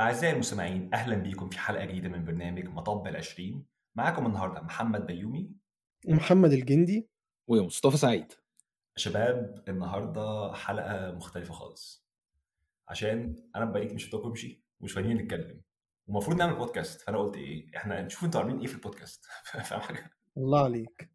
أعزائي المستمعين أهلا بيكم في حلقة جديدة من برنامج مطب العشرين. معاكم النهاردة محمد بيومي. ومحمد الجندي. ومصطفى سعيد. شباب النهاردة حلقة مختلفة خالص. عشان أنا بقالي مش امشي ومش فاضيين نتكلم. ومفروض نعمل بودكاست فأنا قلت إيه؟ إحنا نشوف أنتوا عاملين إيه في البودكاست فاهم حاجة؟ الله عليك.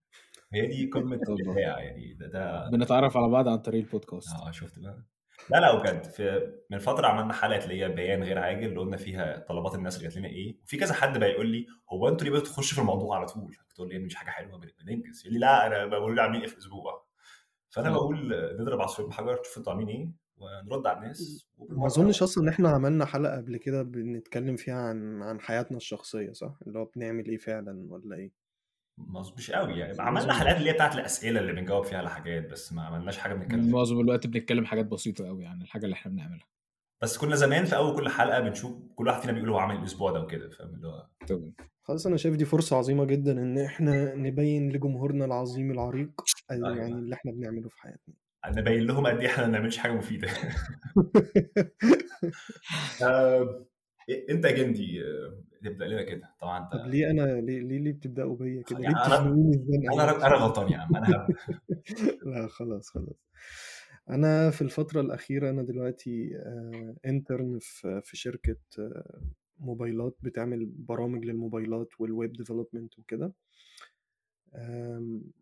هي دي قمة الإبداع يعني. ده ده بنتعرف على بعض عن طريق البودكاست آه شفت بقى. لا لا بجد في من فترة عملنا حلقة اللي هي بيان غير عاجل اللي قلنا فيها طلبات الناس اللي جات لنا إيه وفي كذا حد بقى يقول لي هو أنتوا ليه بتخشوا في الموضوع على طول؟ تقول لي مش حاجة حلوة بن- بننجز. يقول لي لا أنا بقول لي عاملين إيه في أسبوع فأنا. بقول نضرب عصفور بحجر نشوف أنتوا عاملين إيه ونرد على الناس ما أظنش أصلا إن إحنا عملنا حلقة قبل كده بنتكلم فيها عن عن حياتنا الشخصية صح؟ اللي هو بنعمل إيه فعلا ولا إيه؟ مش قوي يعني. عملنا. حلقات اللي هي بتاعت الأسئلة اللي بنجاوب فيها على حاجات بس ما عملناش حاجة بنتكلم فيها معظم الوقت بنتكلم حاجات بسيطة قوي عن الحاجة اللي إحنا بنعملها. بس كنا زمان في أول كل حلقة بنشوف كل واحد فينا بيقول هو عمل الأسبوع ده وكده فاهم؟ اللي هو خلاص أنا شايف دي فرصة عظيمة جدا إن إحنا نبين لجمهورنا العظيم العريق أيوة. يعني اللي إحنا بنعمله في حياتنا. نبين لهم قد إيه إحنا ما بنعملش حاجة مفيدة. آه، انت يا جندي آه، نبدا لنا كده. طبعا طب انت ليه أنا ليه ليه, ليه بتبدأوا بيا كده؟ ليه يعني بتزنقوني الزنقة أنا؟ أنا غلطان يا عم أنا. لا خلاص خلاص. أنا في الفترة الأخيرة أنا دلوقتي intern في في شركة آه، موبايلات بتعمل برامج للموبايلات وال web development وكده.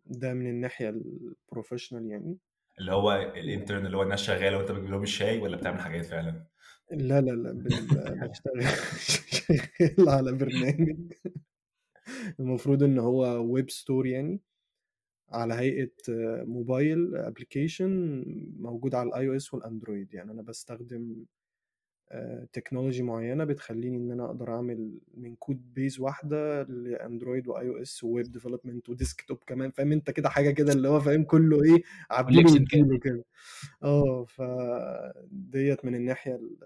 ده من الناحية ال professional يعني. اللي هو ال intern اللي هو الناس شغالة وأنت بتجيب لهم الشاي ولا بتعمل حاجات فعلا؟ لا لا لا بشتغل على برنامج. المفروض إن هو web store يعني على هيئة آه، mobile application موجود على ال iOS وال Android يعني. أنا بستخدم technology معينة بتخليني إن أنا أقدر أعمل من code base واحدة ل Android و iOS و web development و desktop كمان. فاهم أنت كده حاجة كده اللي هو فاهم كله إيه عبيله كده. آه فديت من الناحية ال-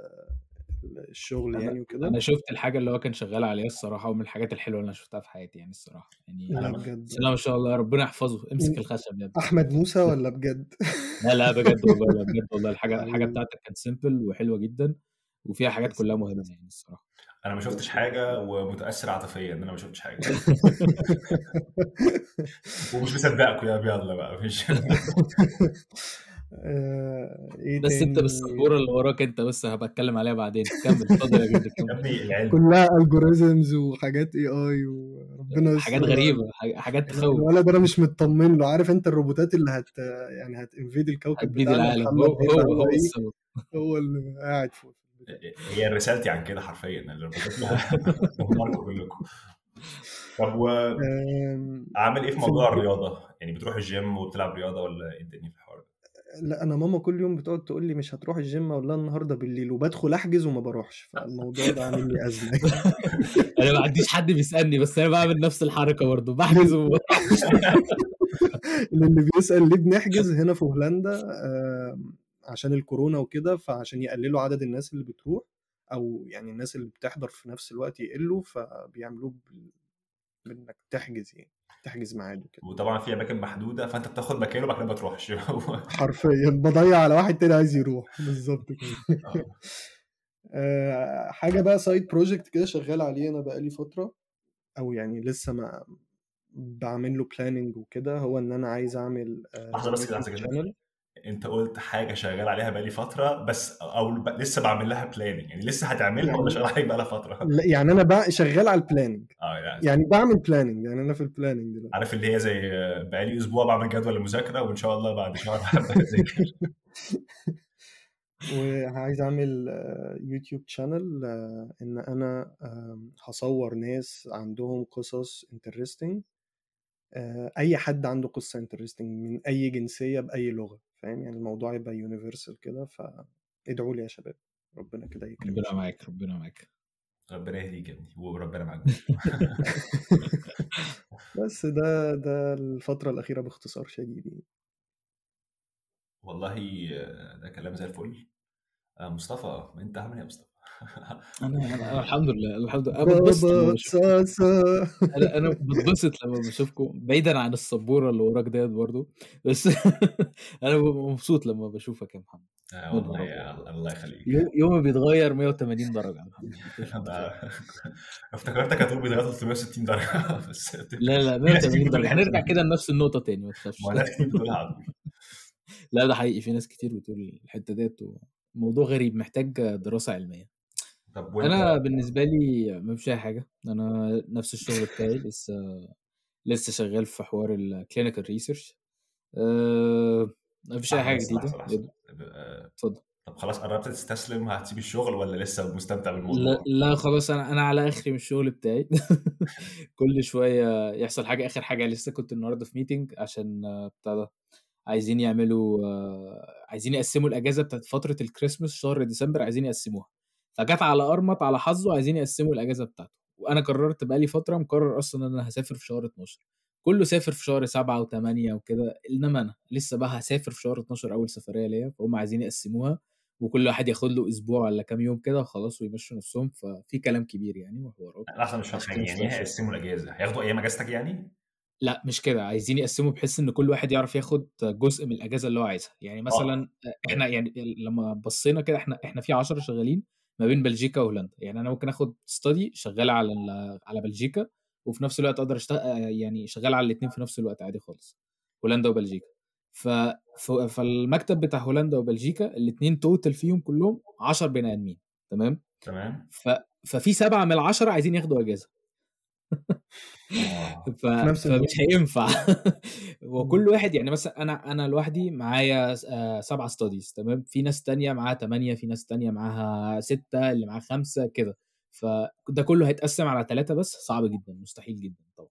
ال- الشغل أنا- يعني وكده. أنا شفت الحاجة اللي هو كان شغال عليها الصراحة ومن الحاجات الحلوة اللي أنا شفتها في حياتي يعني الصراحة. يعني لا بجد. بسم الله ما شاء الله ربنا يحفظه. امسك الخشب يا ابني. أحمد موسى ولا بجد؟ لا لا بجد والله لا بجد والله. الحاجة الحاجة حبيبي. بتاعتك كانت سيمبل وحلوة جدا. وفيها حاجات كلها مهمة يعني الصراحة. أنا ما شفتش حاجة ومتأثر عاطفيا إن أنا ما شفتش حاجة. ومش مصدقكم يا يلا بقى مش آه، إيه بس أنت تاني؟ بالسبورة اللي وراك أنت بس هبقى أتكلم عليها بعدين. كمل اتفضل يا جدع كلها الجوريزمز وحاجات اي اي وربنا حاجات يستر غريبة حاجات- حاجات تخوف. الولد أنا مش مطمن له. عارف أنت الروبوتات اللي هت يعني هتنفيد الكوكب بتاعنا العالم. هو هو هو السبب. هو اللي قاعد فوق. هي رسالتي عن كده حرفيا اللي بتطلع كلكم طب آم، واعمل إيه في موضوع الرياضة؟ يعني بتروح الجيم وبتلعب رياضة ولا إيه الدنيا في الحوار ده؟ لا أنا ماما كل يوم بتقعد تقول لي مش هتروح الجيم لها النهارده بالليل وبدخل أحجز وما بروحش فالموضوع ده عامل لي أزمة. أنا ما عنديش حد بيسألني بس أنا بعمل نفس الحركة برضه بحجز وب- اللي بيسأل ليه بنحجز؟ هنا في هولندا عشان الكورونا وكده فعشان يقللوا عدد الناس اللي بتروح أو يعني الناس اللي بتحضر في نفس الوقت يقلوا فبيعملوه بإنك تحجز يعني تحجز ميعاد وكده. وطبعا في أماكن محدودة فأنت بتاخد مكانه وبعد كده ما تروحش. حرفيا بضيع على واحد تاني عايز يروح. بالظبط كده. آه. آه، حاجة بقى side project كده شغال عليه أنا بقالي فترة أو يعني لسه ما بعمل له planning وكده هو إن أنا عايز أعمل آه، لحظة بس كده انت قلت حاجة شغال عليها بقالي فترة بس أو ب... لسه بعمل لها planning يعني لسه هتعملها ولا يعني شغال عليها بقالها فترة؟ لا يعني أنا بقى شغال على ال planning آه يعني يعني بعمل planning يعني أنا في ال planning دلوقتي. عارف اللي هي زي بقالي أسبوع بعمل جدول المذاكره وإن شاء الله بعد شهر هبدأ أذاكر. وعايز أعمل آه، YouTube channel آه، إن أنا هصور ناس عندهم قصص interesting أي حد عنده قصة interesting من أي جنسية بأي لغة. فاهم؟ يعني الموضوع يبقى universal كده فادعوا لي يا شباب. ربنا كده يكرم ربنا معاك ربنا معاك. ربنا يهديك يا ابني وربنا معاك بس ده ده الفترة الأخيرة باختصار شديد يعني. والله آه، ده كلام زي الفل. آه، مصطفى انت عامل إيه يا مصطفى؟ أنا أنا الحمد لله الحمد لله. أنا بتبسط أنا أنا بتبسط لما بشوفكم بعيدا عن السبورة اللي وراك ديت برضو. بس أنا ببقى مبسوط لما بشوفك يا محمد. آه والله يا. الله يخليك. يو- يومي بيتغير 180 درجة يا محمد. أنا افتكرتك هتقول بيتغير 360 درجة. بس لا لا في ناس كتير 180 بتقول درجة الحتة هنرجع كده لنفس النقطة تاني ما تخافش. لا ده حقيقي. في ناس كتير بتقول الحتة ديت موضوع غريب محتاج دراسة علمية. طب وانت أنا بالنسبة لي ما فيش أي حاجة. أنا نفس الشغل بتاعي لسه لسه شغال في حوار ال clinical research ما فيش أي لحظة آه، اتفضل. طب خلاص قربت تستسلم هتسيب الشغل ولا لسه مستمتع لا, بالموضوع؟ لا خلاص أنا أنا على آخري من الشغل بتاعي. كل شوية يحصل حاجة آخر حاجة لسه كنت النهارده في ميتنج عشان آه، بتاع ده. عايزين يعملوا آه، عايزين يقسموا الأجازة بتاعت فترة الكريسماس شهر ديسمبر عايزين يقسموها. فجت على أرمط على حظه عايزين يقسموا الأجازة بتاعته. وأنا قررت بقالي فترة مقرر أصلا إن أنا هسافر في شهر 12 كله سافر في شهر 7 و8 وكده إنما أنا لسه بقى هسافر في شهر 12 أول سفرية ليا فهم عايزين يقسموها وكل واحد ياخد له أسبوع ولا كام يوم كده وخلاص ويمشوا نفسهم. ففي كلام كبير يعني وحوارات. لحظة مش فاهم يعني هيقسموا الأجازة؟ هياخدوا أيام أجازتك يعني؟ لا مش كده. عايزين يقسموا بحيث إن كل واحد يعرف ياخد جزء من الأجازة اللي هو عايزها. يعني آه. مثلا إحنا يعني لما بصينا كده إحنا إحنا في 10 شغالين ما بين بلجيكا وهولندا. يعني أنا ممكن آخد ستادي شغال على على بلجيكا وفي نفس الوقت أقدر اشتغل يعني شغال على الاثنين في نفس الوقت عادي خالص هولندا وبلجيكا. ف... ف... فالمكتب بتاع هولندا وبلجيكا الاثنين total فيهم كلهم 10 بني آدمين تمام؟ تمام؟ ف... ففي سبعة من العشرة عايزين ياخدوا أجازة. ف... في نفس فمش هينفع. وكل واحد يعني مثلا أنا أنا لوحدي معايا آه، سبعة studies تمام؟ في ناس تانية معاها تمانية في ناس تانية معاها ستة اللي معاها خمسة كده. فده كله هيتقسم على ثلاثة بس صعب جدا مستحيل جدا طبعا.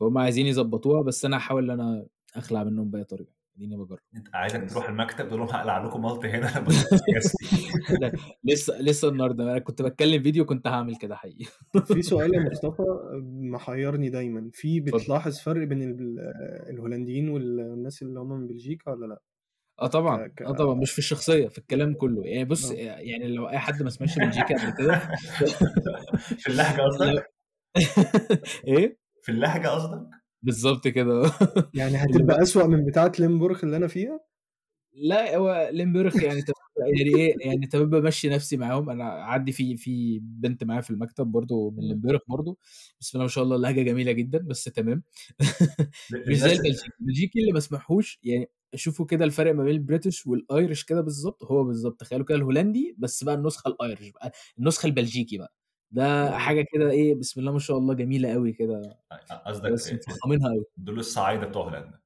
فهم عايزين يظبطوها بس أنا هحاول إن أنا أخلع منهم بأي طريقة. اديني بجرب. أنت عايزك تروح المكتب تقول لهم هقلع لكم مالت هنا لسه لسه النهارده. أنا كنت بتكلم فيديو كنت هعمل كده حقيقي. في سؤال يا مصطفى محيرني دايما. في بتلاحظ فرق بين ال- الهولنديين والناس اللي هم من بلجيكا ولا لأ؟ آه طبعا. ك... آه طبعا. مش في الشخصية في الكلام كله. يعني بص آه. يعني لو أي حد ما سمعش بلجيكا قبل كده. في اللهجة لو قصدك؟ إيه؟ في اللهجة قصدك؟ بالظبط كده. يعني هتبقى بقى أسوأ من بتاعة ليمبورغ اللي أنا فيها؟ لا هو ليمبرخ يعني. يعني إيه؟ يعني تمام بمشي نفسي معاهم. أنا عندي في في بنت معايا في المكتب برضو من ليمبرخ برضو بسم الله ما شاء الله اللهجة جميلة جدا بس تمام. مش زي البلجيكي. البلجيكي اللي ما سمعوش يعني شوفوا كده الفرق ما بين ال British وال Irish كده بالظبط. هو بالظبط تخيلوا كده الهولندي بس بقى النسخة ال Irish بقى النسخة البلجيكي بقى. ده حاجة كده إيه بسم الله ما شاء الله جميلة قوي كده. قصدك بس مفخمينها قوي دول الصعايدة بتوع هولندا.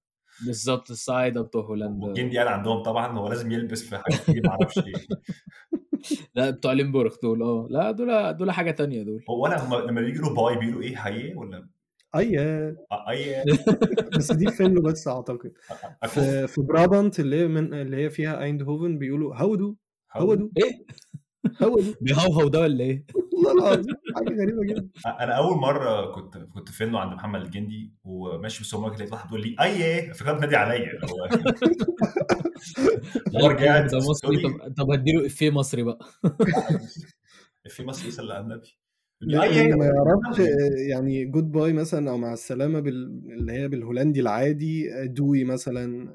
بالظبط الصعايدة بتوع هولندا. والجندي قاعد عندهم طبعا هو لازم يلبس في حاجات كتير ما أعرفش إيه لا بتوع ليمبورغ دول آه. لا دول دول حاجة تانية دول. هو أنا هم لما بيقولوا bye بيقولوا إيه حيه ولا؟ أي آه، اي بس دي في فينلو بس أعتقد. اكو في في برابانت اللي هي من اللي هي فيها أيندهوفن بيقولوا houdoe houdoe إيه؟ houdoe بيهوهو ده ولا إيه؟ والله العظيم حاجة غريبة جدا. أنا أول مرة كنت كنت في فينلو عند محمد الجندي وماشي في السوبر ماركت لقيت واحد بيقول لي آي إيه فكرت نادي عليا. اللي هو رجعت ده مصري طب طب هديله إفيه مصري بقى. في مصر يصلي على النبي اللي إيه ما يعرفش يعني goodbye مثلا أو مع السلامة بال... اللي هي بالهولندي العادي دوي مثلا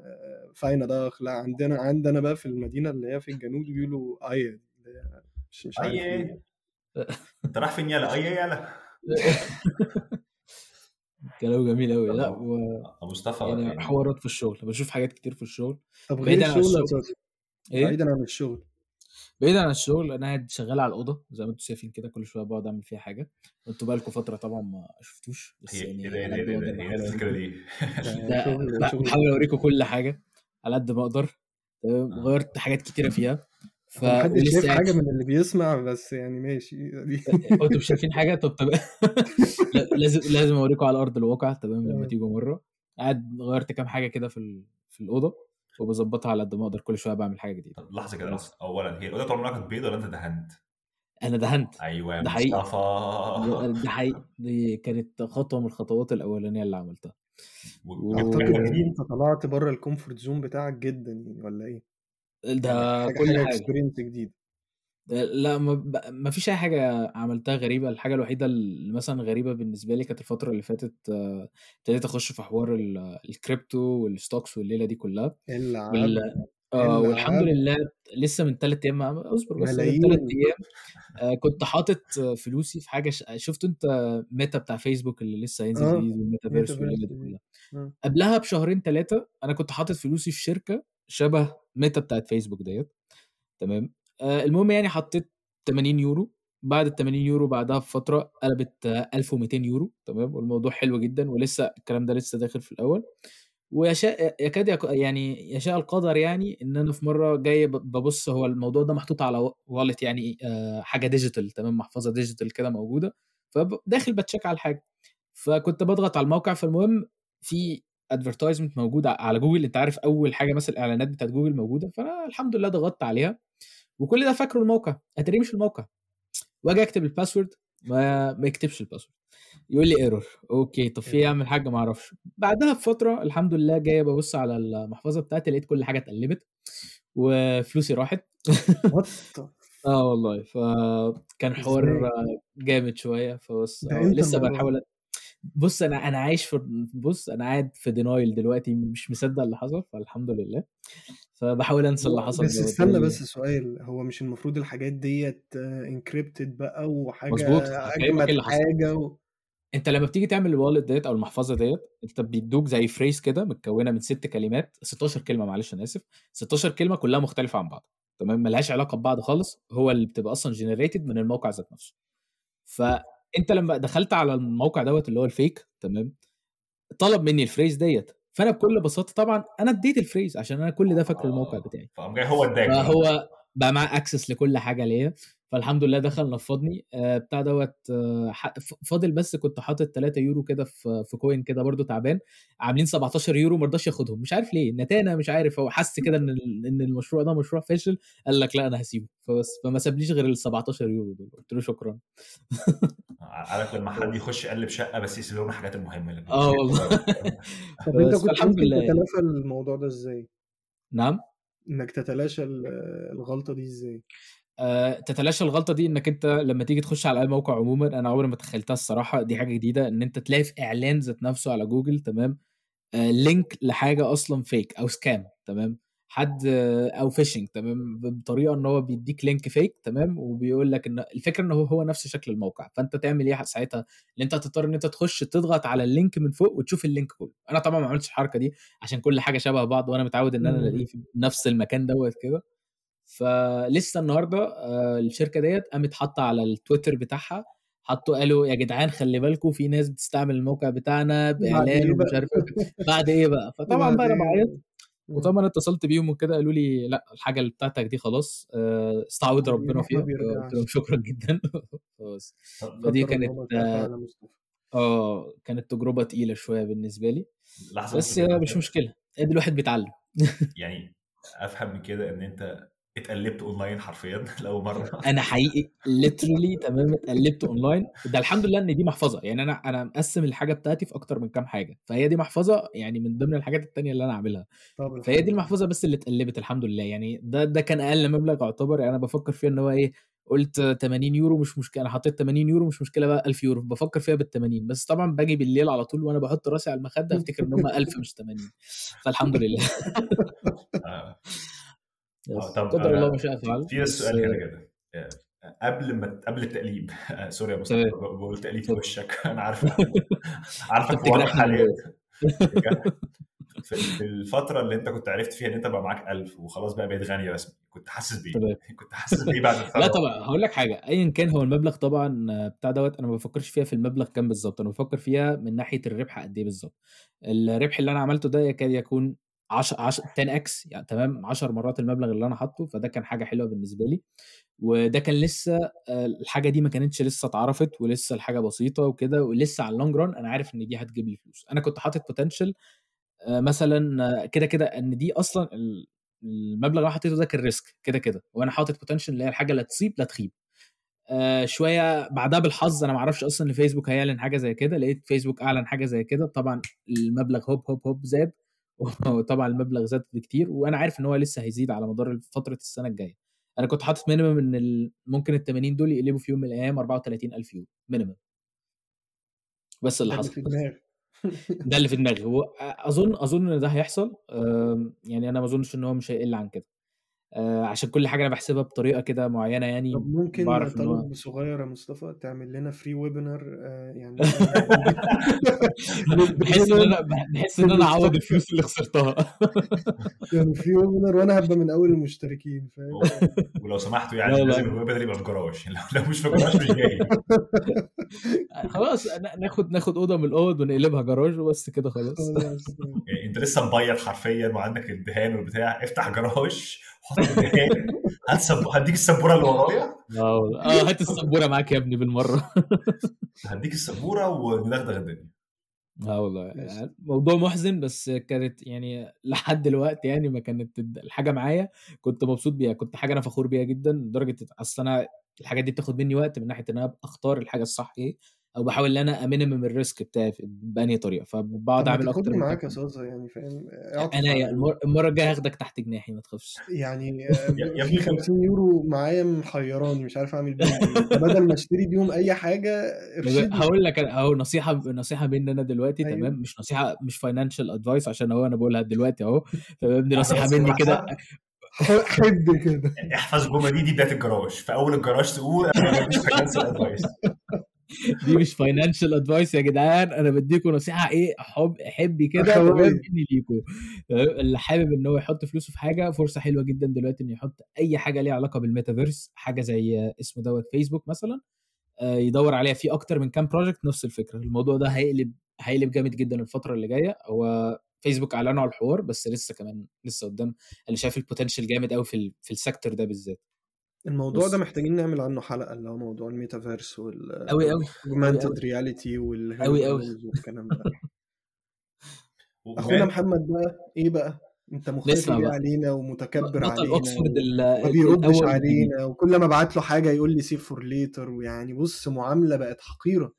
فاينة داخ لا عندنا عندنا بقى في المدينة اللي هي في الجنوب بيقولوا آي هي مش مش عارف إيه. انت رايح فين يالا اي يالا كلام جميل قوي لا و... مصطفى يعني يعني حوارات في الشغل. بشوف حاجات كتير في الشغل. طب غير بعيدا عن الشغل. يا أستاذ، إيه؟ بعيدا عن الشغل. بعيدا عن الشغل أنا قاعد شغال على الأوضة. زي ما أنتم شايفين كده كل شوية بقعد أعمل فيها حاجة. أنتوا بقالكم فترة طبعا ما شفتوش. بس هي يعني إيه الفكرة دي. بحاول أوريكم كل حاجة على قد ما أقدر. تمام؟ آه. غيرت حاجات كتيرة فيها. ف محدش شايف حاجة من اللي بيسمع بس يعني ماشي. أنتوا مش شايفين حاجة؟ طب طب. لا، لازم لازم أوريكم على أرض الواقع تمام لما آه. تيجوا مرة. قاعد غيرت كام حاجة كده في ال... في الأوضة وبظبطها على قد ما أقدر كل شوية بعمل حاجة جديدة. طب لحظة كده بس اولا هي الأوضة طول عمرها كانت بيضة ولا أنت دهنت؟ أنا دهنت. أيوه يا ده حقيقي. مصطفى. ده حقيقي. دي كانت خطوة من الخطوات الأولانية اللي عملتها. و- و... دي أنت طلعت بره ال comfort zone بتاعك جدا يعني ولا إيه؟ ده حاجة كل حاجة حاجة. experience جديد لا ما, ب- ما فيش أي حاجة عملتها غريبة. الحاجة الوحيدة اللي مثلا غريبة بالنسبة لي كانت الفترة اللي فاتت آه، ابتديت أخش في حوار ال- ال crypto وال stocks والليلة دي كلها. وال... آه والحمد لله لسه من 3 أيام ما اصبر بس من 3 ملايين أيام آآ كنت حاطط فلوسي في حاجة ش شُفتوا أنت ميتا بتاع فيسبوك اللي لسه هينزل آه جديد وال metaverse metaverse دي كلها، آه. قبلها بشهرين 3 أنا كنت حاطط فلوسي في شركة شبه ميتا بتاعة فيسبوك ديّة تمام، آآ المهم يعني حطيت 80€ بعد ال80€ بعدها بفترة قلبت 1200€ تمام، والموضوع حلو جدًا ولسه الكلام ده لسه داخل في الأول، ويشاء يكاد يك يعني يشاء القدر يعني إن أنا في مرة جاي ب بابُص هو الموضوع ده محطوط على wallet يعني آآ حاجة digital تمام، محفظة digital كده موجودة، فب داخل باتشيك على الحاجة، فكنت باضغط على الموقع. فالمهم في advertisement موجود على جوجل أنت عارف أول حاجة مثلًا الإعلانات بتاعة جوجل موجودة، فأنا الحمد لله ضغطت عليها وكل ده فاكره الموقع، أتاريه مش الموقع، وآجي أكتب الpassword ما ما يكتبش الpassword. يقول لي error. okay طب في إيه إيه؟ عم الحاج؟ ما أعرفش، بعدها بفترة الحمد لله جاي بابُص على المحفظة بتاعتي لقيت كل حاجة اتقلبت وفلوسي راحت. آه والله، فكان حوار؟ جامد شوية، فبس آه إمتى لسه؟ أ بُص أنا أنا عايش في بُص أنا قاعد في denial دلوقتي مش مصدق اللي حصل، فالحمد لله، فباحاول أنسى اللي حصل بس استنى بس سؤال، هو مش المفروض الحاجات ديّة encrypted بقى وحاجة مضبوط، هافهمك إيه. حاجة و أنت لمّا بتيجي تعمل الwallet ديّة أو المحفظة ديّة، أنت بيدّوك زي phrase كده متكوّنة من 6 كلمات 16 كلمة معلش أنا آسف، 16 كلمة كلّها مختلفة عن بعض تمام، ما لهاش علاقة ببعض خالص، هو اللي بتبقى أصلًا generated من الموقع ذات نفسه. فأنت لمّا دخلت على الموقع دوّة اللي هو الfake تمام، طلب منّي الphrase ديّة، فأنا بكل بساطة طبعًا أنا ادّيت الphrase عشان أنا كل ده فاكره الموقع آه، بتاعي. فقام جاي هو ادّاك. فهو بقى معاه access لكل حاجة ليّا، فالحمد لله دخل نفّضني آآ بتاع ح ف فاضل بس كنت حاطط 3€ كده في في coin كده برضه تعبان، عاملين 17€ ما رضاش ياخدهم، مش عارف ليه، نتانة مش عارف هو حَس كده إن ال إن المشروع ده مشروع فاشل، قال لك لأ أنا هاسيبه، فبس، فما سابليش غير ال17€ دول، قُلت له شكرًا. عارف لمّا حد. يخش يقلّب شقة بس يسيب لهم الحاجات المهمة اللي آه والله. طب بس، كنت فالحمد ممكن لله يعني. تتلافى الموضوع ده إزاي؟ نعم؟ إنك تتلاشى ال الغلطة دي إزاي؟ آآ تتلاشى الغلطة دي إنك أنت لمّا تيجي تخش على أي موقع عمومًا، أنا عمري ما تخيلتها الصراحة، دي حاجة جديدة، إن أنت تلاقي في إعلان ذات نفسه على جوجل تمام، آآ link لحاجة أصلًا fake أو scam تمام، حد أو phishing تمام، ب بطريقة إن هو بيدّيك link fake تمام، وبيقول لك إن الفكرة إن هو هو نفس شكل الموقع، فأنت تعمل ح ساعتها؟ إن أنت هتضطر إن أنت تخش تضغط على الlink من فوق وتشوف الlink كله، أنا طبعًا ما عملتش الحركة دي عشان كل حاجة شبه بعض وأنا متعود إن أنا إمم. ألاقيه في نفس المكان دوّة كده، فلسه النهارده آآ الشركة ديّة قامت حاطة على التويتر بتاعها، حطّوا قالوا يا جدعان خلّي بالكم في ناس بتستعمل الموقع بتاعنا بعد بإعلان إيه ومش بقى؟ عارف إيه بعد إيه بقى؟ فطبعًا بقى أنا إيه؟ باعيط إمم. وطبعًا اتصلت بيهم وكده قالوا لي: "لأ الحاجة اللي بتاعتك دي خلاص آآ استعوض ربنا فيها." فقُلت لهم. "شكرًا جدًا." طب فدي كانت. آه، كانت تجربة تقيلة شوية بالنسبة لي، بس مش أنت مشكلة، أدي الواحد بيتعلم. يعني أفهم من كده إن أنت اتقلّبت online حرفيًا لأول مرّة. أنا حقيقي literally تمام اتقلّبت online ده الحمد لله إن دي محفظة، يعني أنا أنا مقسّم الحاجة بتاعتي في أكتر من كام حاجة، فهي دي محفظة يعني من ضمن الحاجات التانية اللي أنا عاملها، فهي دي لله. المحفظة بس اللي اتقلّبت الحمد لله، يعني ده ده كان أقل مبلغ يعتبر. يعني أنا بافكّر فيها إن هو إيه، قُلت 80€ مش مشكلة، أنا حطيت 80€ مش مشكلة بقى 1000€، بافكّر فيها بال80 بس طبعًا باجي بالليل على طول وأنا باحط راسي على المخدة أفتكر إن هم 1000 مش 80 فالحمد لله. طب قدر الله ما شاء فعل، في سؤال كده آآ قبل ما قبل التقليب سوري يا مصطفى تمام. ب باقول تقليب في. وشّك أنا عارفك أنت عارفك من حاليًا. في ال في الفترة اللي أنت كنت عرفت فيها إن أنت بقى معاك 1000 وخلاص بقى بقيت غني رسمي، كنت حاسس بإيه؟ تمام. كنت حاسس بإيه بعد لأ الثروة؟ طبعًا هاقول لك حاجة، أيًا كان هو المبلغ طبعًا بتاع دوّة أنا ما بافكّرش فيها في المبلغ كام بالضبط، أنا بافكّر فيها من ناحية الربح قد إيه بالضبط. الربح اللي أنا عملته ده يكاد يكون عش عش 10x يعني تمام، 10 مرات المبلغ اللي أنا حاطّه، فده كان حاجة حلوة بالنسبة لي، وده كان لسه آآ الحاجة دي ما كانتش لسه اتعرفت ولسه الحاجة بسيطة وكده، ولسه على الlong run أنا عارف إن دي هتجيب لي فلوس. أنا كنت حاطط potential آآ مثلًا كده، كده إن دي أصلًا ال المبلغ اللي حطيته ده كان risk كده، كده، وأنا حاطط potential اللي هي الحاجة لا تصيب لا تخيب. آآ شوية بعدها بالحظ أنا ما أعرفش أصلًا إن فيسبوك هيعلن حاجة زي كده، لقيت فيسبوك أعلن حاجة زي كده، طبعًا المبلغ هوب، هوب، هوب زاد وطبعًا المبلغ زاد بكتير، وأنا عارف إن هو لسه هيزيد على مدار فترة السنة الجاية. أنا كنت حاطط إن ال ممكن ال80 دول يقلبوا في يوم من الأيام 34.000€ minimum. بس اللي حصل. ده اللي في دماغي هو أظن أظن إن ده هيحصل يعني أنا ما أظنش إن هو مش هيقل عن كده آه، عشان كل حاجة أنا بحسبها بطريقة كده معينة يعني طب ممكن بعرف طلب صغير يا مصطفى تعمل لنا فري ويبينار يعني بحس إن أنا بحس إن أنا أعوض الفلوس اللي خسرتها. يعني free webinar وأنا هبقى من أول المشتركين فاهم؟ ولو سمحتوا يعني لا. لازم الويب يبقى في جراج. لو مش في جراج مش جاي. خلاص ن- ناخد ناخد أوضة من الأوض ونقلبها جراج وبس كده خلاص. يعني أنت لسه مبيض حرفيا وعندك الدهان والبتاع. افتح جراج. حط الدهان هات سب... هديك السبورة اللي ورايا. آه والله. آه هات السبورة معاك يا ابني بالمرة. هديك السبورة وندغدغ الدنيا. آه والله موضوع محزن بس كانت يعني لحد دلوقتي يعني ما كانت الحاجة معايا كنت مبسوط بيها كنت حاجة أنا فخور بيها جدا لدرجة أصل أنا الحاجات دي بتاخد مني وقت من ناحية إن أنا أختار الحاجة الصح إيه. أو بحاول إن أنا أ minimize ال risk بتاعي بأنهي طريقة. فبقعد أعمل أكتر معاك يا صاصة يعني فاهم؟ أنا. المرة الجاية هاخدك تحت جناحي ما تخافش. يعني يا- يا في ابني 50 يورو معايا محيراني مش عارف أعمل بيهم إيه. بدل ما أشتري بيهم أي حاجة ارشدني هقول لك اهو نصيحة نصيحة مني أنا دلوقتي أيوة. تمام؟ مش نصيحة مش financial advice عشان هو أنا بقولها دلوقتي أهو. تمام؟ دي نصيحة مني كده. بحسب- ح- حب كده. احفظ الجمله دي دي بدايه الجراج. في أول الجراج تقول أنا مش فاينانشال ادفايس دي مش فاينانشال ادفايس يا جدعان. أنا بديكم نصيحة إيه حب حبي كده. تمام مني ليكم؟ اللي حابب إن هو يحط فلوسه في حاجة فرصة حلوة جدا دلوقتي إنه يحط أي حاجة ليها علاقة بالميتافيرس حاجة زي اسمه دوت فيسبوك مثلا آه، يدور عليها في أكتر من كام project نفس الفكرة. الموضوع ده هيقلب هيقلب جامد جدا الفترة اللي جاية. هو فيسبوك أعلنوا على الحوار بس لسه كمان لسه قدام. أنا شايف ال potential جامد قوي في في ال sector ده بالذات. الموضوع بص. ده محتاجين نعمل عنه حلقة اللي هو موضوع الميتافيرس وال قوي قوي augmented reality وال أوي أوي. والكلام ده أخونا محمد بقى إيه بقى أنت مختفي بقى. علينا ومتكبر بطل علينا اوكسفورد ال- ما بيردش علينا وكل ما أبعت له حاجة يقول لي save for later ويعني بص معاملة بقت حقيرة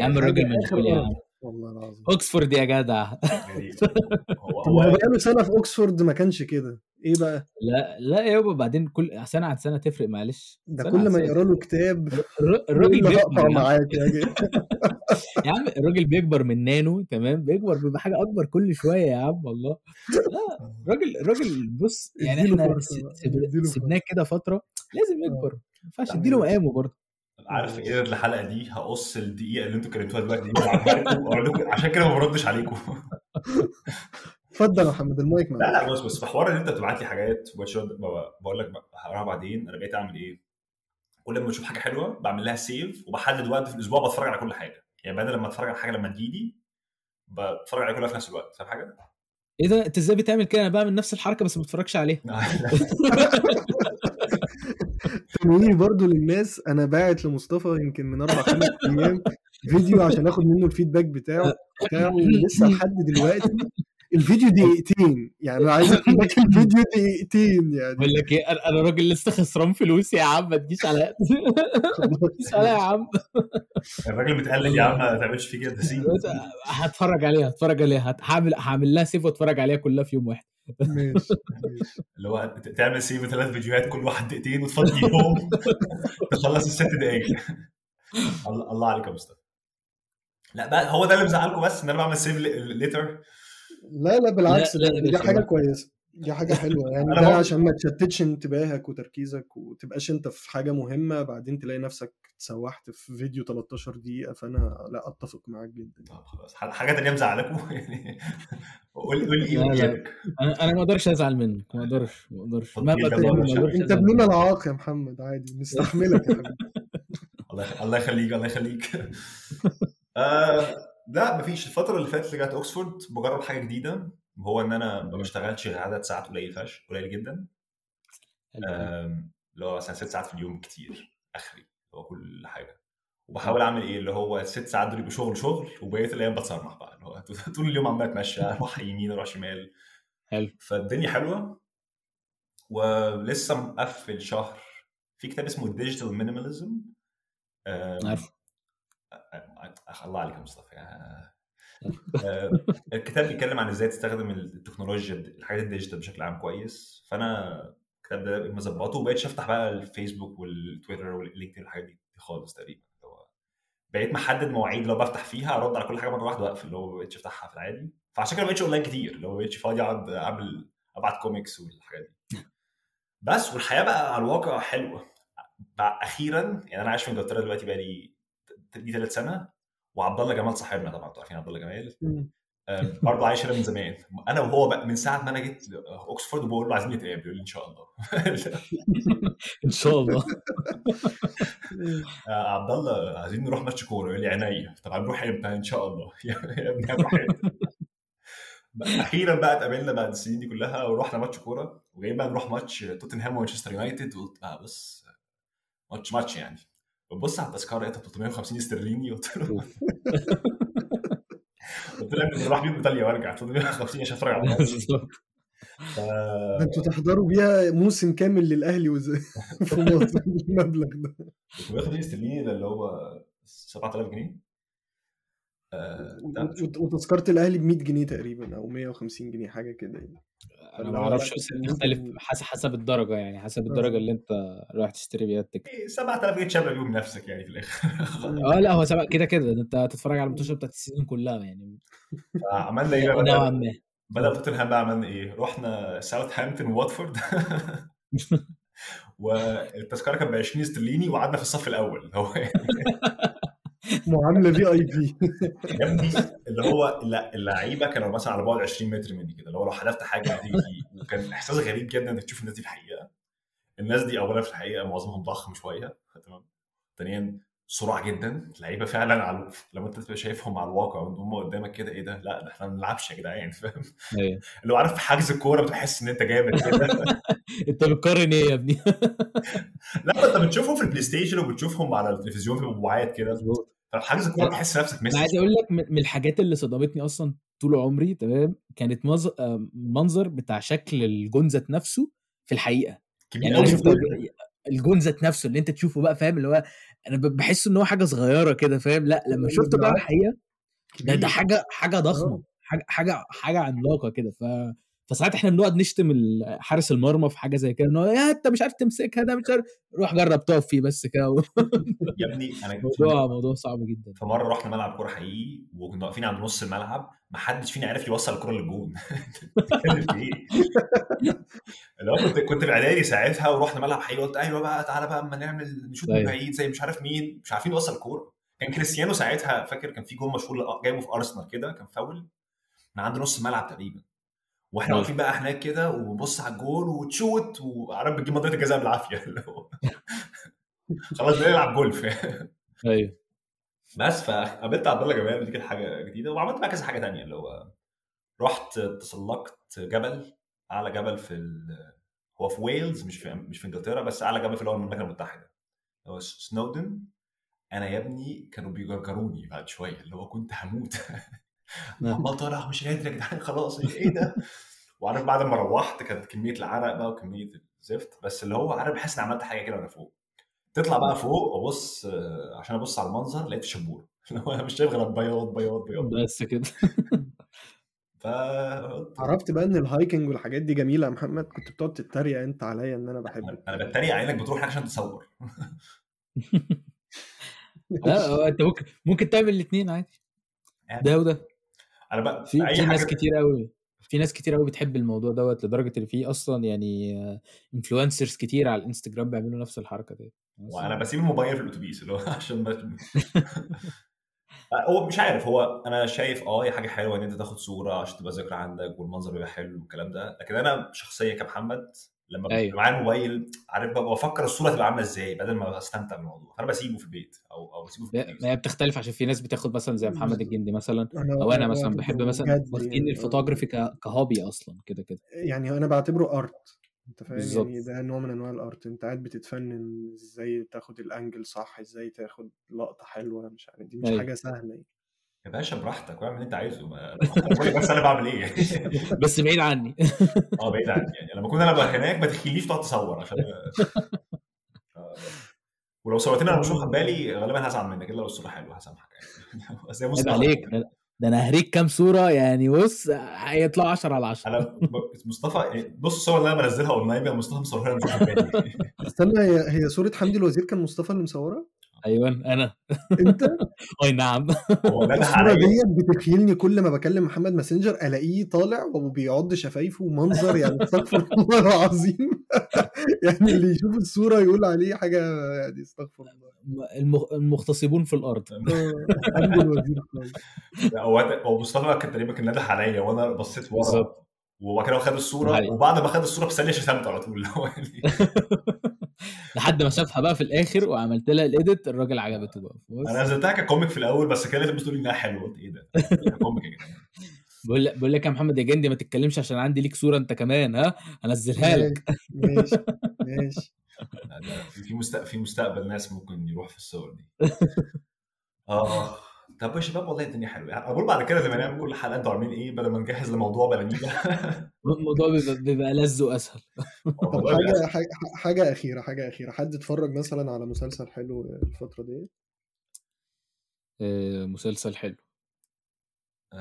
يا عم الراجل مشغول يا. عم والله العظيم. اوكسفورد يا جدع. يعني هو بقاله سنة في اوكسفورد ما كانش كده. إيه بقى؟ لا لا يابا بعدين كل سنة عن سنة تفرق معلش. ده كل ما يقرا له كتاب الر- الراجل بيكبر. معاك يا جدع. يا عم الراجل بيكبر من نانو تمام؟ بيكبر بيبقى حاجة أكبر كل شوية يا عم والله. لا الراجل الراجل بص يعني إحنا سيبناه كده فترة لازم يكبر. ما ينفعش ماشي. مقامه برضه. عارف إيه الحلقة دي هقص الدقيقة اللي أنتوا كلمتوها دلوقتي دي عشان كده ما بردش عليكم. اتفضل يا محمد المايك لا معاك. لا بص بص في حوار إن انت بتبعت لي حاجات بقول لك هقراها بعدين أنا بقيت أعمل إيه؟ كل ما بشوف حاجة حلوة بعمل لها سيف وبحدد وقت في الأسبوع بتفرج على كل حاجة. يعني بدل ما أتفرج على حاجة لما تجيلي بتفرج على كلها في نفس الوقت. فاهم حاجة؟ إيه ده؟ أنت إزاي بتعمل كده؟ أنا بعمل نفس الحركة بس ما بتفرجش عليها. تنويه برضو للناس. أنا باعت لمصطفى يمكن من أربع خمس أيام فيديو عشان آخد منه الفيدباك بتاعه بتاعه لسه لحد دلوقتي. الفيديو دقيقتين يعني أنا عايز أقول لك الفيديو دقيقتين يعني. بقول لك إيه أنا أنا راجل لسه خسران فلوس يا عم ما تجيش على ما تجيش عليا يا عم. الراجل متقلق يا عم ما تعملش فيه كده هتفرج عليها هتفرج عليها. هعمل هعمل لها save واتفرج عليها كلها في يوم واحد. ماشي اللي هو تعمل save ثلاث فيديوهات كل واحد دقيقتين وتفضي يوم تخلص الست دقايق. الله الله عليك يا مصطفى. لا بقى هو ده اللي مزعلكم بس ان أنا بعمل save later لا لا بالعكس لا، لا ده- حاجة. كويسة. دي حاجة حلوة. يعني ده عشان ما تشتتش انتباهك وتركيزك وتبقاش انت في حاجة مهمة بعدين تلاقي نفسك اتسوحت في فيديو 13 دقيقة فأنا لا أتفق معاك جدا. طب خلاص. ح- حاجة تانية مزعلكم يعني قول قول لي إيه لا. إيجابك. أنا أنا ما أقدرش أزعل منك ما أقدرش ما أقدرش. إيه ما أنت ابننا. العاق يا محمد عادي. نستحملك يا حبيبي. الله يخليك الله يخليك. آه لا مفيش. الفترة اللي فاتت رجعت اوكسفورد بجرب حاجة جديدة. وهو إن أنا ما بشتغلش غير عدد ساعات قليل فشخ قليل جدا. اللي هو مثلا ست ساعات في اليوم كتير آخري هو كل حاجة. وبحاول أعمل إيه؟ اللي هو الست ساعات دول يبقوا شغل شغل وبقية الأيام بتصرمح بقى اللي هو طول اليوم عمال أتمشى أروح يمين أروح شمال. حلو. فالدنيا حلوة. ولسه مقفل شهر في كتاب اسمه Digital Minimalism عارف الله عليك يا مصطفى الكتاب بيتكلم عن إزاي تستخدم التكنولوجيا الحاجات ال digital بشكل عام كويس. فأنا الكتاب ده مظبطه وبقيتش افتح بقى ال Facebook وال Twitter وال LinkedIn والحاجات دي خالص تقريبا. بقيت محدد مواعيد لو بفتح فيها أرد على كل حاجة مرة واحدة وأقفل اللي هو ما بقتش أفتحها في العادي. فعشان كده ما بقتش أونلاين كتير اللي هو ما بقتش فاضي أقعد اعمل أبعت كوميكس والحاجات دي. بس والحياة بقى على الواقع حلوة. بقى أخيرا يعني أنا عايش في إنجلترا دلوقتي بقى لي دي ثلاث سنة. وعبد الله جمال صاحبنا طبعا أنتوا عارفين عبد الله جمال؟ برضه عايش هنا من زمان. أنا وهو بقى من ساعة ما أنا جيت اوكسفورد وبقول له عايزين نتقابل يقول لي إن شاء الله. إن شاء الله. آه، عبد الله عايزين نروح ماتش كورة يقول لي عينيا. طب هنروح إمتى؟ إن شاء الله. يا ابني هنروح إمتى؟ أخيرا بقى اتقابلنا بعد السنين دي كلها ورحنا ماتش كورة وجايين بقى نروح ماتش توتنهام ومانشستر يونايتد. وقلت بقى بص ماتش ماتش يعني. ببص على التذكرة لقيتها 350 استرليني قلت له قلت له نروح بيهم إيطاليا وارجع 350 عشان أتفرج على. ف- أنتوا تحضروا بيها موسم كامل للأهلي وز... في مصر بالمبلغ ده. 350 استرليني ده اللي هو 7000 جنيه؟ وتذكرة الأهلي ب 100 جنيه تقريبا أو 150 جنيه حاجة كده يعني. أنا ما أعرفش بس بتختلف حسب حسب الدرجة يعني حسب الدرجة اللي أنت رايح تشتري بيها ال ticket. 7000 جنيه تشبع بيهم نفسك يعني في الآخر. آه لا هو سبق كده كده أنت هتتفرج على الماتشات بتاعت ال season كلها يعني. عملنا إيه بقى نوعا بدل ما. بدل توتنهام بقى عملنا إيه؟ رحنا ساوثهامبتون وواتفورد. والتذكرة كانت ب 20 استرليني وقعدنا في الصف الأول. هو معاملة في اي بي يا ابني اللي هو لا اللعيبة كانوا مثلا على بعد 20 متر مني كده اللي هو لو حذفت حاجة هتيجي وكان إحساس غريب جدا إنك تشوف الناس دي في الحقيقة. الناس دي اولا في الحقيقة معظمهم ضخم شوية تمام؟ ثانيا سرعه جدا اللعيبة فعلا على لما أنت تبقى شايفهم على الواقع وهم قدامك كده إيه ده؟ لا ده إحنا ما بنلعبش يا جدعان فاهم؟ اللي هو عارف في حجز الكورة بتحس إن أنت جامد كده. أنت بتقارن إيه يا ابني؟ لا أنت بتشوفهم في ال PlayStation وبتشوفهم على التلفزيون في مبوعات كده. حجز الكورة بتحس نفسك ميسي. عايز أقول لك من الحاجات اللي صدمتني أصلا طول عمري تمام كانت. آه، المنظر بتاع شكل الجون ذات نفسه في الحقيقة. كبير يعني أنا شفت الجون ذات نفسه اللي أنت تشوفه بقى فاهم اللي هو أنا بحس إن هو حاجة صغيرة كده فاهم لأ لما شفته بقى الحقيقة ده ده حاجة حاجة ضخمة حاجة حاجة حاجة عملاقة كده. ف فساعات إحنا بنقعد نشتم حارس المرمى في حاجة زي كده ان هو يا أنت مش عارف تمسكها ده مش عارف روح جرب تقف فيه بس كده يا ابني أنا موضوع موضوع صعب جدا في مرة رحنا ملعب كورة حقيقي وكنا واقفين عند نص الملعب ما حدش فينا عرف يوصل الكوره للجون إيه؟ اللي هو كنت كنت في إعدادي ساعتها ورحنا ملعب حقيقي قلت أيوه بقى تعالى بقى أما نعمل نشوط من أيوة. بعيد زي مش عارف مين مش عارفين نوصل الكورة كان كريستيانو ساعتها فاكر كان في جون مشهور جايبه في أرسنال كده كان فاول من عند نص الملعب تقريبا وإحنا أيوة. واقفين بقى هناك كده وبص على الجول وتشوت وعارف بتجيب منطقة الجزاء بالعافية. خلاص بنلعب جولف أيوه. بس فقابلت عبد الله جمال دي كانت حاجة جديدة. وعملت بقى كذا حاجة تانية اللي هو رحت تسلقت جبل أعلى جبل في ال... هو في ويلز مش في مش في إنجلترا بس أعلى جبل في المملكة المتحدة. هو Snowdon. أنا يا ابني كانوا بيجرجروني بعد شوية اللي هو كنت هموت. عمال طالع مش قادر يا جدعان خلاص إيه إيه ده؟ وعارف بعد ما روحت كانت كمية العرق بقى وكمية الزفت بس اللي هو عارف بحس اني عملت حاجة كده وأنا فوق. تطلع بقى فوق وابص آه، عشان أبص على المنظر لقيت شبوره اللي هو أنا مش شايف غير بياض بياض بياض. بس كده. ف عرفت بقى إن ال hiking والحاجات دي جميلة يا محمد؟ كنت بتقعد تتريق أنت عليا إن أنا بحب أنا بتريق على انك بتروح هناك عشان تصور. لا أنت ممكن ممكن تعمل الاثنين عادي. ده وده. أنا بقى في في ناس كتير قوي في ناس كتير قوي بتحب الموضوع دوت لدرجة إن في أصلا يعني انفلونسرز كتير على الإنستجرام بيعملوا نفس الحركة دي. وأنا بسيب الموبايل في الأتوبيس اللي هو عشان ما هو مش عارف هو أنا شايف آه هي حاجة حلوة إن أنت تاخد صورة عشان تبقى ذكرى عندك والمنظر بيبقى حلو والكلام ده لكن أنا شخصيا كمحمد لما أيوة. بيبقى معايا الموبايل عارف ببقى بفكر الصورة تبقى عاملة إزاي بدل ما أستمتع بالموضوع فأنا بسيبه في البيت أو أو بسيبه في الاتوبيس ما هي بتختلف عشان في ناس بتاخد مثلا زي محمد الجندي مثلا أنا أو أنا أنا مثلا بحب مثلا واخدين يعني. الفوتوغرافي ك hobby أصلا كده كده يعني أنا بعتبره art أنت فاهم بالظبط. يعني ده نوع من أنواع ال art أنت قاعد بتتفنن إزاي تاخد ال angle صح إزاي تاخد لقطة حلوة مش عارف دي مش أيوة. حاجة سهلة يعني. يا باشا براحتك واعمل اللي انت عايزه. ما- بس أنا بعمل إيه؟ بس بعيد عني. آه بعيد عني يعني. لما كنت أنا بقى هناك ما تخلينيش تقعد تصور عشان آه. ولو صورتني أنا مش واخد بالي غالبا هزعل منك إلا لو الصورة حلوة هسامحك يعني. عيب مصطفى عليك. ده أنا هريك كام صورة يعني بص هيطلعوا 10 على 10 أنا مصطفى بص الصور اللي أنا بنزلها أونلاين بقى مصطفى مصورها مش عجباني استنى هي هي صورة حمدي الوزير كان مصطفى اللي مصورها؟ أيوه أنا. أنت؟ أي نعم. الصورة ديت بتخيلني كل ما بكلم محمد ماسنجر ألاقيه طالع وبيعض شفايفه منظر يعني استغفر الله العظيم. يعني اللي يشوف الصورة يقول عليه حاجة يعني استغفر الله. المغتصبون في الأرض. آه، هو هو مصطفى كان تقريبا كان نده عليا وأنا بصيت ورا. بالظبط. وبعد كده هو خد الصورة. وبعد ما خد الصورة بثانيه شتمته على طول. لحد ما شافها بقى في الآخر وعملت لها ال edit الراجل عجبته بقى. بص. أنا نزلتها ك comic في الأول بس كانت بتقول لي إنها حلوة. قلت إيه ده؟ comic يا جدعان. بقول لك بقول لك يا محمد يا جندي ما تتكلمش عشان عندي ليك صورة أنت كمان ها؟ هنزلها لك. ماشي ماشي في مستقبل في مستقبل ناس ممكن يروح في الصور دي. آه. طب يا شباب والله الدنيا حلوة. يعني أنا بقول بعد كده لما نعمل كل حلقه أنتوا عاملين إيه بدل ما نجهز لموضوع planning الموضوع بيبقى, لذ وأسهل. طب حاجة حاجة أخيرة حاجة أخيرة. حد اتفرج مثلا على مسلسل حلو الفترة دي آه، مسلسل حلو.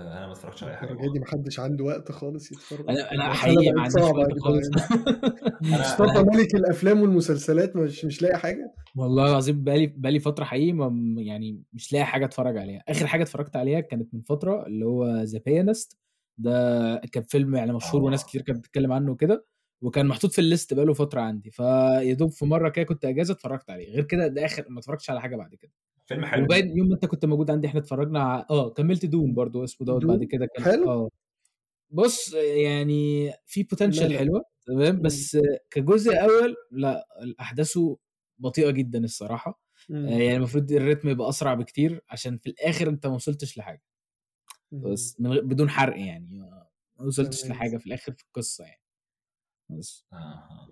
أنا ما اتفرجتش على أي حاجة دي محدش عنده وقت خالص يتفرج. أنا أنا حقيقي ما عنديش وقت خالص. مصطفى ملك الأفلام والمسلسلات مش مش لاقي حاجة؟ والله العظيم بقالي بقالي فترة حقيقي ما يعني مش لاقي حاجة أتفرج عليها. آخر حاجة اتفرجت عليها كانت من فترة اللي هو The Pianist ده كان فيلم يعني مشهور وناس آه. كتير كانت بتتكلم عنه وكده وكان محطوط في ال list بقاله فترة عندي. فيا دوب في مرة كده كنت أجازة اتفرجت عليه. غير كده ده اخر ما اتفرجتش على حاجة بعد كده. فيلم حلو وباين يوم ما انت كنت موجود عندي إحنا اتفرجنا آه كملت Dune برضو اسمه دوت؟ بعد كده كان حلو؟ آه بص يعني في potential. حلوة تمام بس كجزء أول لا احداثه بطيئة جدا الصراحة مم. آه، يعني المفروض ال rhythm يبقى أسرع بكتير عشان في الآخر أنت ما وصلتش لحاجة. بس من غير بدون حرق يعني ما وصلتش. لحاجة في الآخر في القصة يعني بس آه.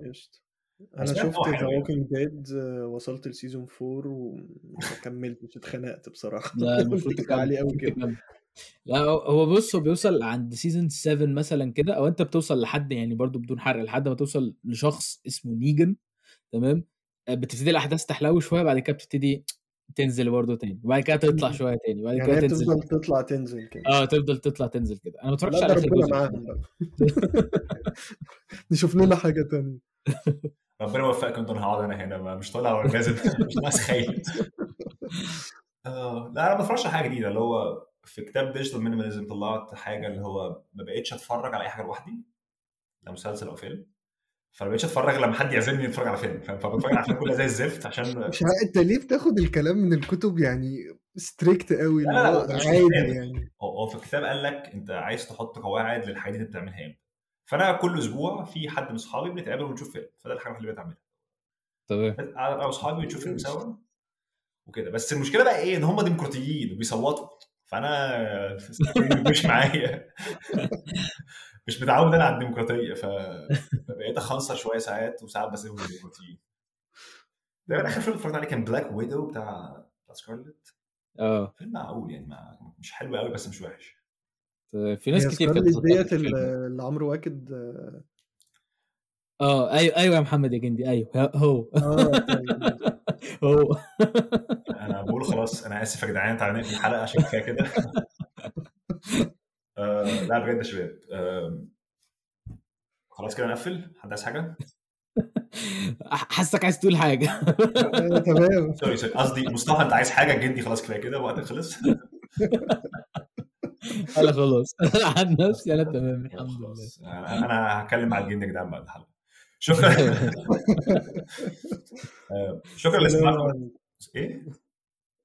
أنا شفت The. Walking Dead وصلت ل season 4 وما كملتش اتخنقت بصراحة لا المفروض قلت عليه قوي كده تكمل. لا هو- هو بص هو بيوصل عند season 7 مثلا كده أو أنت بتوصل لحد يعني برضو بدون حرق لحد ما توصل لشخص اسمه Negan تمام آه، بتبتدي الأحداث تحلو شوية بعد كده بتبتدي تنزل برضو تاني وبعد كده تطلع. شوية تاني وبعد يعني كده تنزل بتفضل تطلع تنزل كده. آه تفضل تطلع تنزل كده. أنا ما اتفرجتش على اخر جزء نشوف لنا حاجة تانية. ربنا يوفقك انت أنا هقعد أنا هنا ما- مش طالع ولا نازل. مش ناقص خايف آه، لا أنا ما بتفرجش على حاجة جديدة اللي هو في كتاب digital minimalism طلعت حاجة اللي هو ما بقتش أتفرج على أي حاجة لوحدي لا مسلسل أو فيلم. فما بقتش اتفرج لما حد يعزمني اتفرج على فيلم فاهم؟ فبتفرج على فيلم كلها زي الزفت عشان مش عارف انت ليه بتاخد الكلام من الكتب يعني ستريكت قوي؟ لا، اللي لا، مش عادي. يعني. هو هو في الكتاب قال لك انت عايز تحط قواعد للحاجات اللي انت بتعملها إمتى. فانا كل أسبوع في حد من اصحابي بنتقابل ونشوف فيلم فده الحاجة اللي بتعملها. تمام. أنا واصحابي بنشوف فيلم سوا وكده. بس المشكلة بقى إيه؟ ان هم ديمقراطيين وبيصوتوا فأنا مش معايا. مش متعود أنا على الديمقراطية فبقيت اخنصر شوية ساعات وساعات بسيبهم الديمقراطيين ده آخر فيلم اتفرجت عليه كان بلاك ويدو بتاع بتاع سكارلت آه. فيلم معقول يعني ما مش حلو قوي بس مش وحش. في ناس كتير كانت ديت. اللي عمرو واكد آه. أيوه أيوه يا محمد يا جندي أيوه هو. آه طيب. هو. أنا بقول خلاص أنا آسف يا جدعان تعالى نقفل الحلقة عشان كفاية كده. آه لا بجد يا شباب. آه خلاص كده نقفل. حد عايز حاجة حاسك عايز تقول حاجة. آه، تمام. sorry sorry. قصدي مصطفى انت عايز حاجة؟ جدي خلاص كفاية كده وقتك خلص. أنا خلاص. عن نفسي أنا تمام الحمد لله. خلاص أنا أنا هتكلم مع الجن يا جدعان بعد الحلقة. شكرا. شكرا لاستماعكم. إيه؟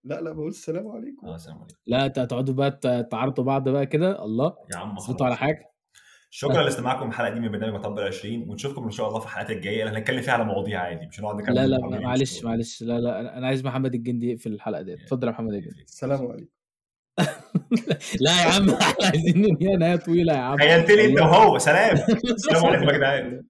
لا لا بقول السلام عليكم. آه السلام عليكم. لا انت هتقعدوا بقى تعارضوا بعض بقى كده. الله. يا عم اثبتوا على خلاص. حاجة. شكرا لاستماعكم الحلقة دي من برنامج مطب 20 ونشوفكم إن شاء الله في الحلقات الجاية. اللي هنتكلم فيها على مواضيع عادي مش هنقعد نتكلم لا لا معلش. معلش. لا لا أنا- أنا عايز محمد الجندي يقفل الحلقة ديت. اتفضل يا محمد الجندي. السلام عليكم. لا يا عم إحنا عايزين ننهيها نهاية طويلة يا عم. تخيلتني أنت. وهو. سلام. السلام عليكم يا جدعان.